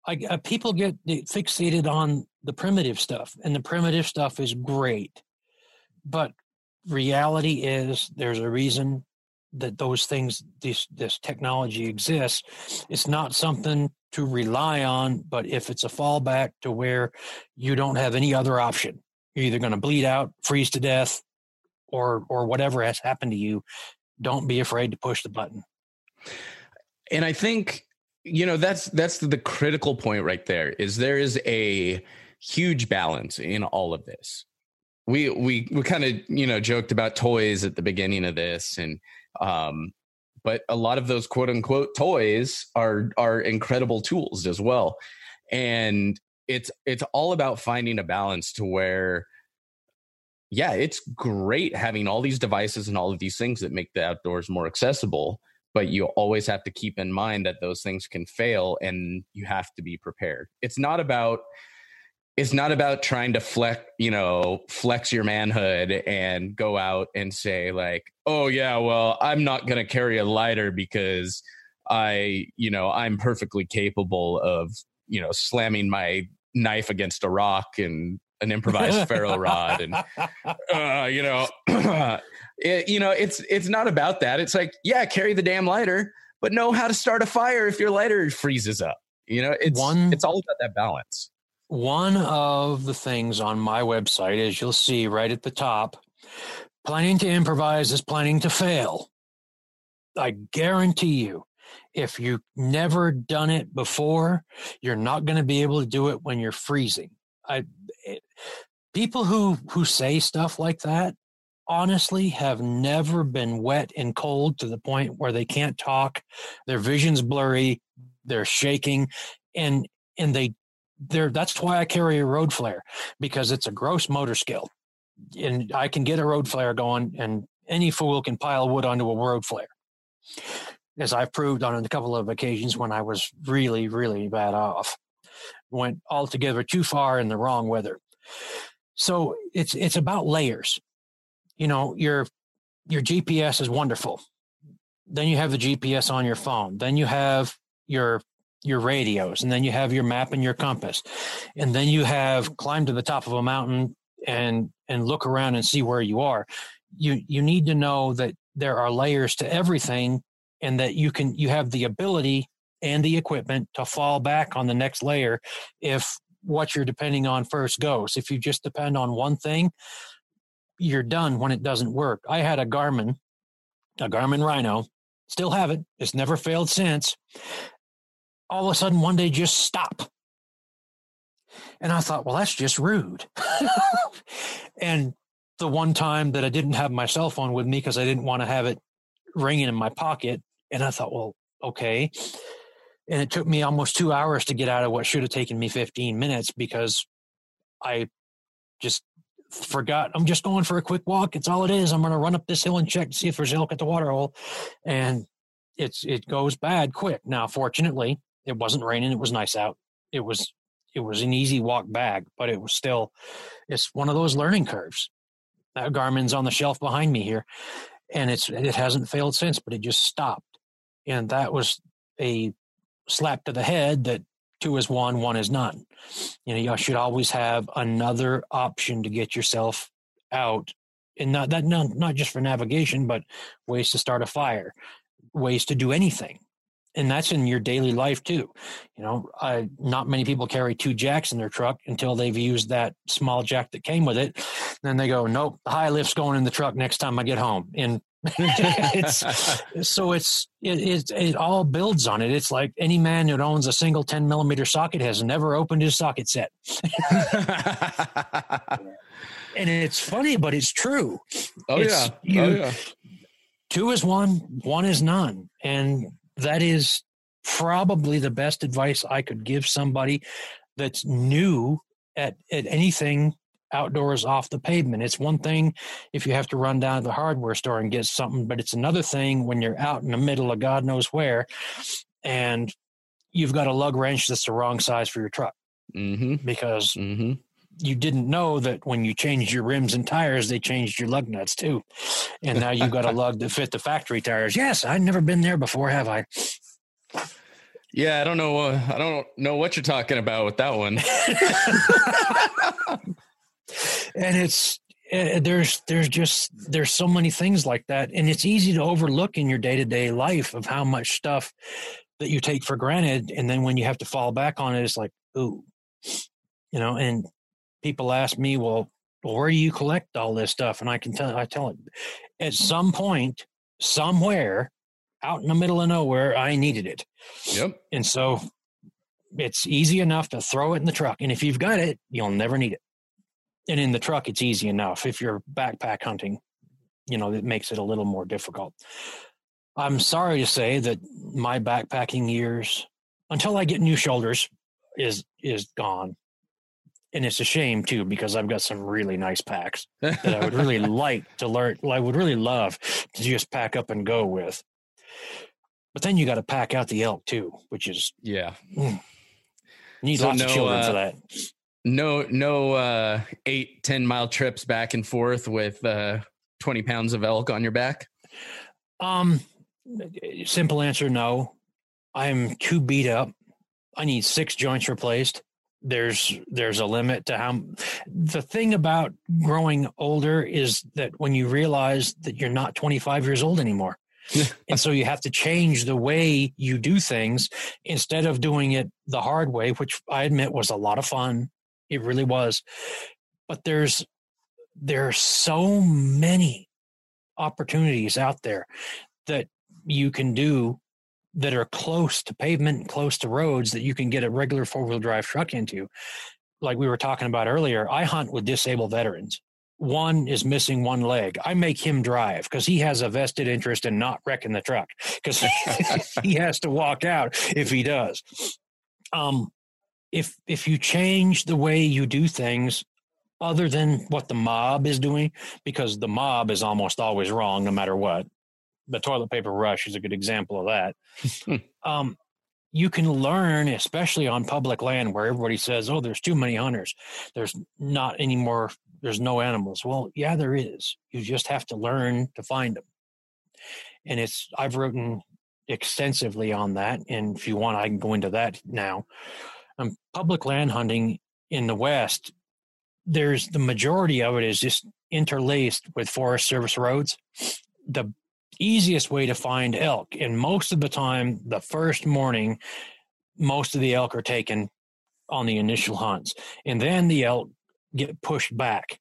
I, uh, people get fixated on the primitive stuff, and the primitive stuff is great. But reality is there's a reason that those things this this technology exists it's not something to rely on but if it's a fallback to where you don't have any other option you're either going to bleed out freeze to death or or whatever has happened to you don't be afraid to push the button. And i think you know that's that's the critical point right there is there is a huge balance in all of this. We we we kind of you know joked about toys at the beginning of this and um, but a lot of those quote unquote toys are are incredible tools as well. And it's it's all about finding a balance to where yeah, it's great having all these devices and all of these things that make the outdoors more accessible, but you always have to keep in mind that those things can fail and you have to be prepared. It's not about it's not about trying to flex, you know, flex your manhood and go out and say like, "Oh yeah, well, I'm not going to carry a lighter because I, you know, I'm perfectly capable of, you know, slamming my knife against a rock and an improvised ferro rod and uh, you know, it, you know, it's it's not about that. It's like, yeah, carry the damn lighter, but know how to start a fire if your lighter freezes up. You know, it's one it's all about that balance one of the things on my website, as you'll see right at the top, planning to improvise is planning to fail. I guarantee you, if you've never done it before, you're not going to be able to do it when you're freezing. I, it, people who who say stuff like that honestly have never been wet and cold to the point where they can't talk their vision's blurry they're shaking and and they there that's why I carry a road flare because it's a gross motor skill. And I can get a road flare going and any fool can pile wood onto a road flare. As I've proved on a couple of occasions when I was really, really bad off. went altogether too far in the wrong weather. So it's it's about layers. You know, your your GPS is wonderful. Then you have the GPS on your phone. Then you have your your radios, and then you have your map and your compass, and then you have climb to the top of a mountain and and look around and see where you are. You you need to know that there are layers to everything, and that you can you have the ability and the equipment to fall back on the next layer if what you're depending on first goes. If you just depend on one thing, you're done when it doesn't work. I had a Garmin, a Garmin Rhino, still have it. It's never failed since. All of a sudden, one day, just stop. And I thought, well, that's just rude. and the one time that I didn't have my cell phone with me because I didn't want to have it ringing in my pocket, and I thought, well, okay. And it took me almost two hours to get out of what should have taken me 15 minutes because I just forgot. I'm just going for a quick walk. It's all it is. I'm going to run up this hill and check to see if there's elk at the water hole. And it's, it goes bad quick. Now, fortunately, it wasn't raining. It was nice out. It was, it was an easy walk back, but it was still, it's one of those learning curves. That Garmin's on the shelf behind me here and it's, it hasn't failed since, but it just stopped. And that was a slap to the head that two is one, one is none. You know, you should always have another option to get yourself out, and not that not not just for navigation, but ways to start a fire, ways to do anything, and that's in your daily life too. You know, I, not many people carry two jacks in their truck until they've used that small jack that came with it. Then they go, nope, the high lift's going in the truck next time I get home, and it's so it's it, it, it all builds on it. It's like any man that owns a single 10 millimeter socket has never opened his socket set. and it's funny, but it's true. Oh it's, yeah. Oh, you, oh yeah. Two is one, one is none. And that is probably the best advice I could give somebody that's new at, at anything outdoors off the pavement. It's one thing if you have to run down to the hardware store and get something, but it's another thing when you're out in the middle of God knows where and you've got a lug wrench that's the wrong size for your truck. Mm-hmm. Because mm-hmm. You didn't know that when you changed your rims and tires, they changed your lug nuts too. And now you've got a lug that fit the factory tires. Yes, I've never been there before, have I? Yeah, I don't know. Uh, I don't know what you're talking about with that one. and it's uh, there's there's just there's so many things like that and it's easy to overlook in your day-to-day life of how much stuff that you take for granted and then when you have to fall back on it it's like ooh you know and people ask me well where do you collect all this stuff? And i can tell i tell it at some point somewhere out in the middle of nowhere i needed it. Yep. And so it's easy enough to throw it in the truck and if you've got it you'll never need it. And in the truck it's easy enough. If you're backpack hunting you know it makes it a little more difficult. I'm sorry to say that my backpacking years until i get new shoulders is is gone and it's a shame too because i've got some really nice packs that i would really like to learn i would really love to just pack up and go with but then you got to pack out the elk too which is yeah mm, need So lots no, of children uh, for that No, no, uh, eight, 10 mile trips back and forth with uh, 20 pounds of elk on your back. Um, simple answer: no. I'm too beat up. I need six joints replaced. There's there's a limit to how. The thing about growing older is that when you realize that you're not 25 years old anymore, and so you have to change the way you do things instead of doing it the hard way, which I admit was a lot of fun. It really was, but there's there are so many opportunities out there that you can do that are close to pavement close to roads that you can get a regular four wheel drive truck into. Like we were talking about earlier, I hunt with disabled veterans. One is missing one leg. I make him drive because he has a vested interest in not wrecking the truck because he has to walk out if he does. Um, if if you change the way you do things, other than what the mob is doing, because the mob is almost always wrong no matter what. The toilet paper rush is a good example of that. um, you can learn, especially on public land where everybody says, oh, there's too many hunters. There's not any more, there's no animals. Well, yeah, there is. You just have to learn to find them. And it's, I've written extensively on that. And if you want, I can go into that now. Um, public land hunting in the West, there's the majority of it is just interlaced with Forest Service roads. The easiest way to find elk. And most of the time, the first morning, most of the elk are taken on the initial hunts. And then the elk get pushed back.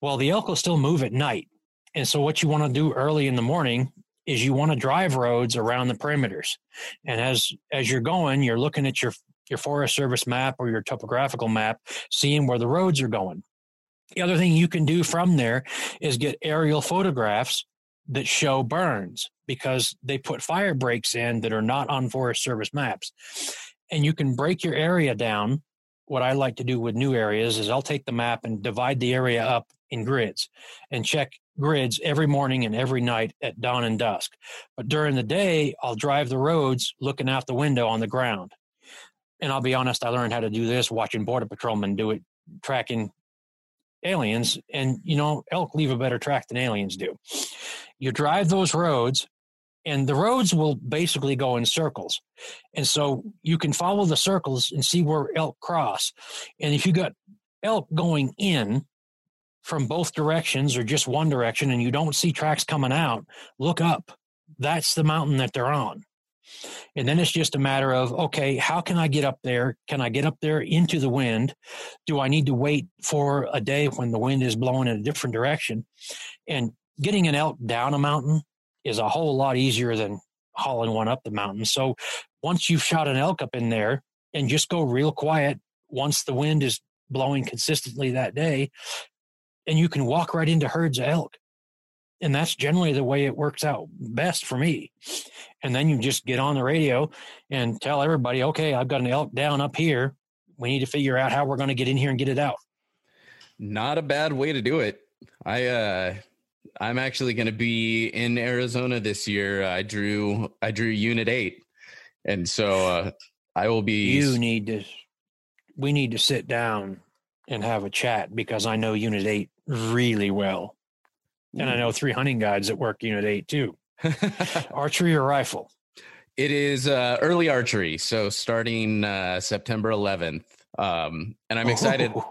Well, the elk will still move at night. And so, what you want to do early in the morning is you want to drive roads around the perimeters. And as as you're going, you're looking at your your Forest Service map or your topographical map, seeing where the roads are going. The other thing you can do from there is get aerial photographs that show burns because they put fire breaks in that are not on Forest Service maps. And you can break your area down. What I like to do with new areas is I'll take the map and divide the area up in grids and check grids every morning and every night at dawn and dusk. But during the day, I'll drive the roads looking out the window on the ground. And I'll be honest, I learned how to do this watching Border Patrolmen do it, tracking aliens. And, you know, elk leave a better track than aliens do. You drive those roads and the roads will basically go in circles. And so you can follow the circles and see where elk cross. And if you got elk going in from both directions or just one direction and you don't see tracks coming out look up. That's the mountain that they're on and then it's just a matter of okay how can i get up there can i get up there into the wind do i need to wait for a day when the wind is blowing in a different direction and getting an elk down a mountain is a whole lot easier than hauling one up the mountain. So once you've shot an elk up in there and just go real quiet once the wind is blowing consistently that day, and you can walk right into herds of elk. And that's generally the way it works out best for me. And then you just get on the radio and tell everybody, okay, I've got an elk down up here. We need to figure out how we're going to get in here and get it out. Not a bad way to do it. I uh I'm actually going to be in Arizona this year. I drew I drew Unit Eight, and so uh, I will be. You need to. We need to sit down and have a chat because I know Unit Eight really well, and I know three hunting guides that work Unit Eight too. archery or rifle? It is uh, early archery, so starting uh, September 11th, um, and I'm excited.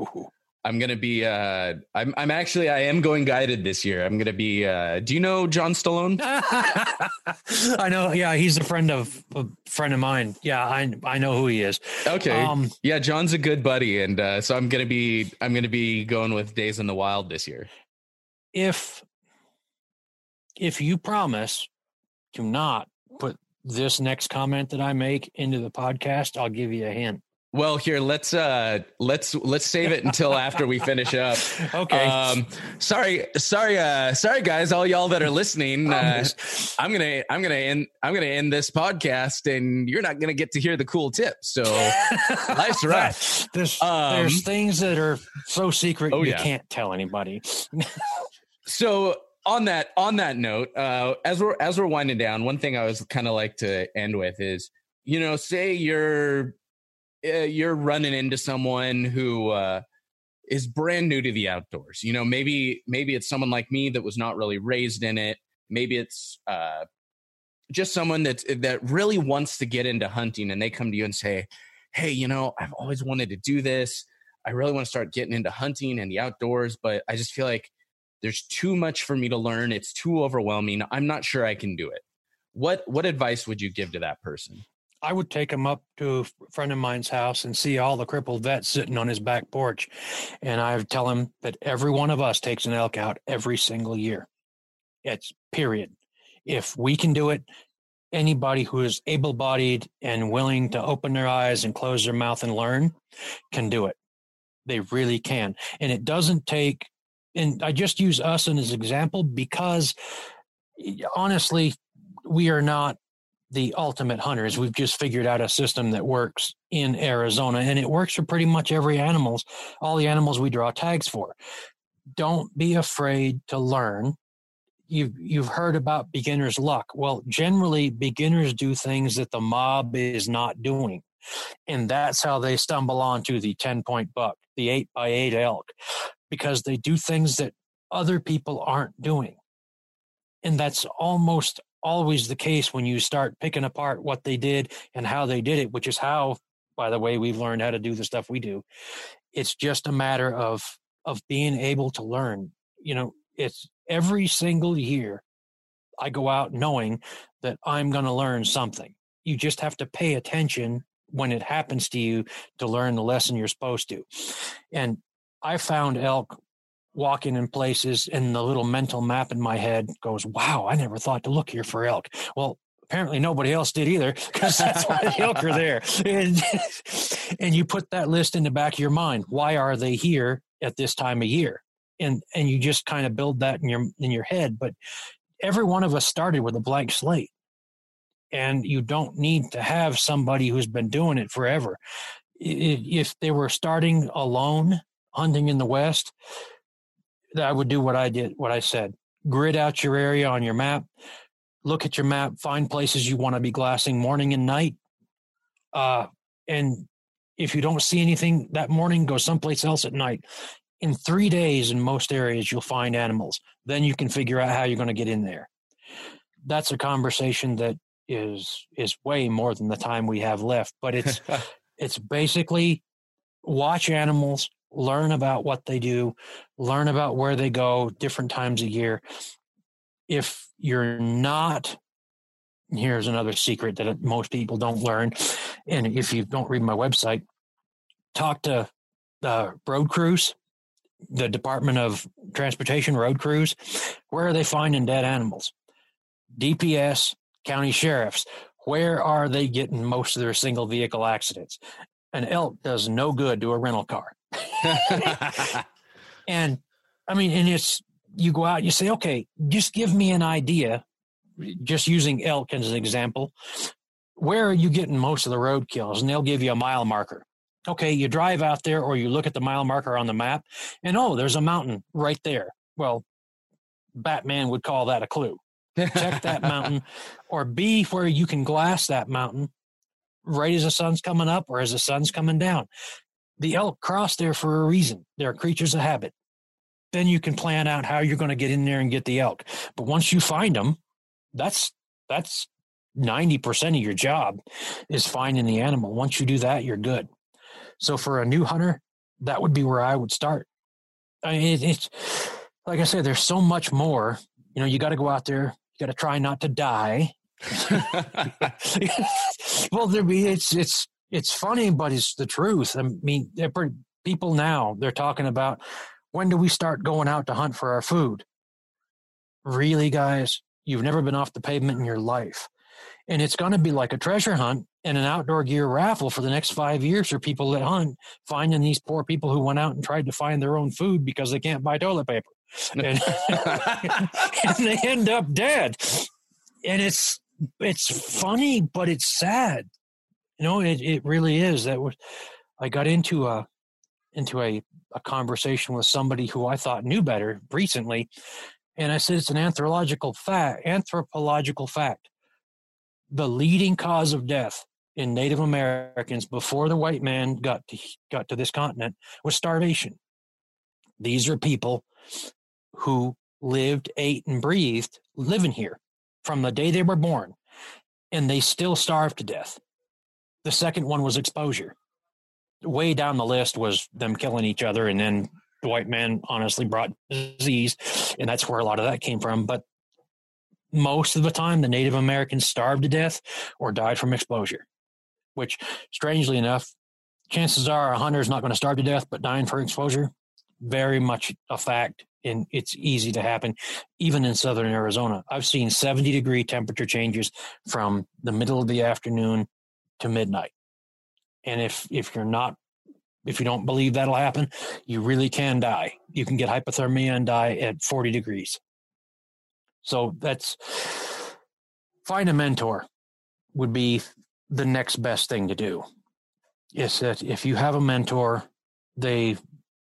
I'm gonna be. Uh, I'm. I'm actually. I am going guided this year. I'm gonna be. Uh, do you know John Stallone? I know. Yeah, he's a friend of a friend of mine. Yeah, I I know who he is. Okay. Um, yeah, John's a good buddy, and uh, so I'm gonna be. I'm gonna be going with Days in the Wild this year. If if you promise to not put this next comment that I make into the podcast, I'll give you a hint. Well, here let's uh let's let's save it until after we finish up. Okay. Um sorry sorry uh sorry guys all y'all that are listening. Uh, I'm going to I'm to end I'm to end this podcast and you're not going to get to hear the cool tips. So life's rough. There's um, there's things that are so secret oh, you yeah. can't tell anybody. so on that on that note, uh as we're as we're winding down, one thing I was kind of like to end with is you know, say you're uh, you're running into someone who uh, is brand new to the outdoors. You know, maybe maybe it's someone like me that was not really raised in it. Maybe it's uh, just someone that that really wants to get into hunting, and they come to you and say, "Hey, you know, I've always wanted to do this. I really want to start getting into hunting and the outdoors, but I just feel like there's too much for me to learn. It's too overwhelming. I'm not sure I can do it." What what advice would you give to that person? I would take him up to a friend of mine's house and see all the crippled vets sitting on his back porch. And I would tell him that every one of us takes an elk out every single year. It's period. If we can do it, anybody who is able bodied and willing to open their eyes and close their mouth and learn can do it. They really can. And it doesn't take, and I just use us as an example because honestly, we are not the ultimate hunters. We've just figured out a system that works in Arizona and it works for pretty much every animals, all the animals we draw tags for. Don't be afraid to learn. you've you've heard about beginner's luck. Well, generally beginners do things that the mob is not doing. And that's how they stumble onto the 10 point buck, the 8 by 8 elk because they do things that other people aren't doing. And that's almost always the case when you start picking apart what they did and how they did it, which is how by the way we've learned how to do the stuff we do. It's just a matter of of being able to learn. You know, it's every single year I go out knowing that I'm going to learn something. You just have to pay attention when it happens to you to learn the lesson you're supposed to. And I found elk walking in places and the little mental map in my head goes, wow, I never thought to look here for elk. Well, apparently nobody else did either because that's why the elk are there. And, and you put that list in the back of your mind. Why are they here at this time of year? And, and you just kind of build that in your, in your head. But every one of us started with a blank slate and you don't need to have somebody who's been doing it forever. If they were starting alone hunting in the West, I would do what I did, what I said. Grid out your area on your map. Look at your map. Find places you want to be glassing morning and night. Uh, and if you don't see anything that morning, go someplace else at night. In three days, in most areas, you'll find animals. Then you can figure out how you're going to get in there. That's a conversation that is is way more than the time we have left. But it's it's basically watch animals, learn about what they do, learn about where they go different times a year. If you're not, here's another secret that most people don't learn. And if you don't read my website, talk to the road crews, the Department of Transportation road crews. Where are they finding dead animals? DPS, county sheriffs. Where are they getting most of their single vehicle accidents? An elk does no good to a rental car. and I mean, and it's you go out, you say, okay, just give me an idea, just using elk as an example. Where are you getting most of the road kills? And they'll give you a mile marker. Okay, you drive out there or you look at the mile marker on the map, and oh, there's a mountain right there. Well, Batman would call that a clue. Check that mountain, or be where you can glass that mountain right as the sun's coming up or as the sun's coming down the elk cross there for a reason. They're creatures of habit. Then you can plan out how you're going to get in there and get the elk. But once you find them, that's that's 90% of your job is finding the animal. Once you do that, you're good. So for a new hunter, that would be where I would start. I mean, it, it's like I said, there's so much more. You know, you got to go out there. You got to try not to die. well, there be it's it's it's funny, but it's the truth. I mean, people now they're talking about when do we start going out to hunt for our food? Really, guys, you've never been off the pavement in your life, and it's going to be like a treasure hunt and an outdoor gear raffle for the next five years for people that hunt, finding these poor people who went out and tried to find their own food because they can't buy toilet paper, and, and they end up dead. And it's it's funny, but it's sad know, it, it really is. That was I got into a into a, a conversation with somebody who I thought knew better recently, and I said it's an anthropological fact. Anthropological fact. The leading cause of death in Native Americans before the white man got to, got to this continent was starvation. These are people who lived, ate, and breathed living here from the day they were born, and they still starved to death. The second one was exposure. Way down the list was them killing each other, and then the white man honestly brought disease, and that's where a lot of that came from. But most of the time, the Native Americans starved to death or died from exposure, which, strangely enough, chances are a hunter is not going to starve to death, but dying from exposure, very much a fact. And it's easy to happen, even in southern Arizona. I've seen 70 degree temperature changes from the middle of the afternoon to midnight. And if if you're not if you don't believe that'll happen, you really can die. You can get hypothermia and die at 40 degrees. So that's find a mentor would be the next best thing to do. Is that if you have a mentor, they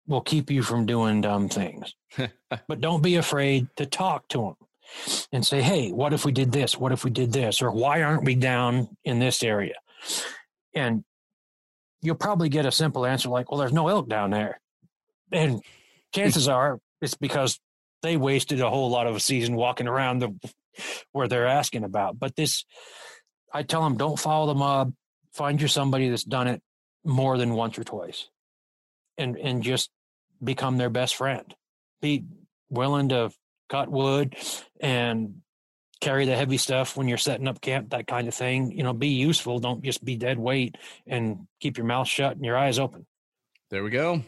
will keep you from doing dumb things. but don't be afraid to talk to them. and say, hey, what if we did this? What if we did this? Or why aren't we down in this area? And you'll probably get a simple answer like, well, there's no elk down there. And chances are it's because they wasted a whole lot of a season walking around the where they're asking about. But this, I tell them, don't follow the mob. Find you somebody that's done it more than once or twice, and and just become their best friend. Be willing to cut wood and carry the heavy stuff when you're setting up camp, that kind of thing. You know, be useful. Don't just be dead weight and keep your mouth shut and your eyes open. There we go.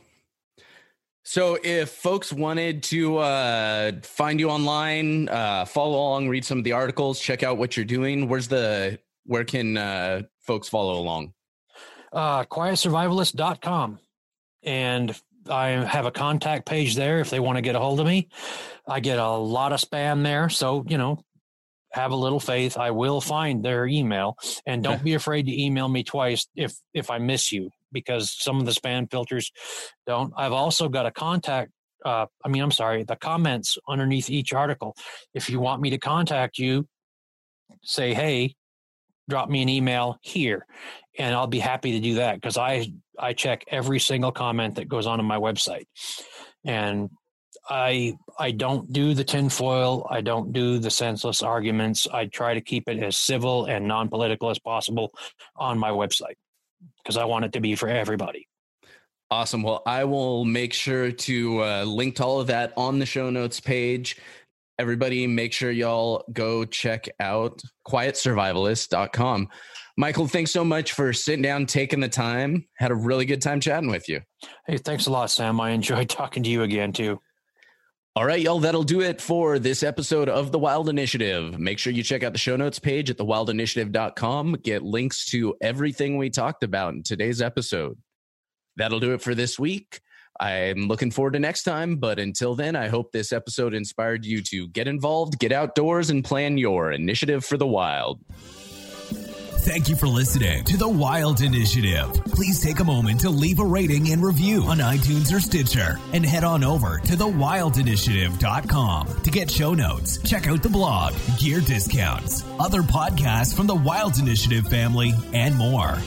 So, if folks wanted to uh, find you online, uh, follow along, read some of the articles, check out what you're doing, where's the where can uh, folks follow along? Uh, quietsurvivalist.com. And I have a contact page there if they want to get a hold of me. I get a lot of spam there. So, you know, have a little faith. I will find their email and don't be afraid to email me twice if, if I miss you because some of the spam filters don't. I've also got a contact. Uh, I mean, I'm sorry, the comments underneath each article. If you want me to contact you, say, hey, drop me an email here and I'll be happy to do that because I I check every single comment that goes on on my website, and I I don't do the tinfoil. I don't do the senseless arguments. I try to keep it as civil and non political as possible on my website because I want it to be for everybody. Awesome. Well, I will make sure to uh, link to all of that on the show notes page. Everybody, make sure y'all go check out quietsurvivalist.com. Michael, thanks so much for sitting down, taking the time. Had a really good time chatting with you. Hey, thanks a lot, Sam. I enjoyed talking to you again, too. All right, y'all, that'll do it for this episode of The Wild Initiative. Make sure you check out the show notes page at thewildinitiative.com. Get links to everything we talked about in today's episode. That'll do it for this week. I'm looking forward to next time, but until then, I hope this episode inspired you to get involved, get outdoors, and plan your initiative for the wild. Thank you for listening to The Wild Initiative. Please take a moment to leave a rating and review on iTunes or Stitcher and head on over to thewildinitiative.com to get show notes, check out the blog, gear discounts, other podcasts from the Wild Initiative family, and more.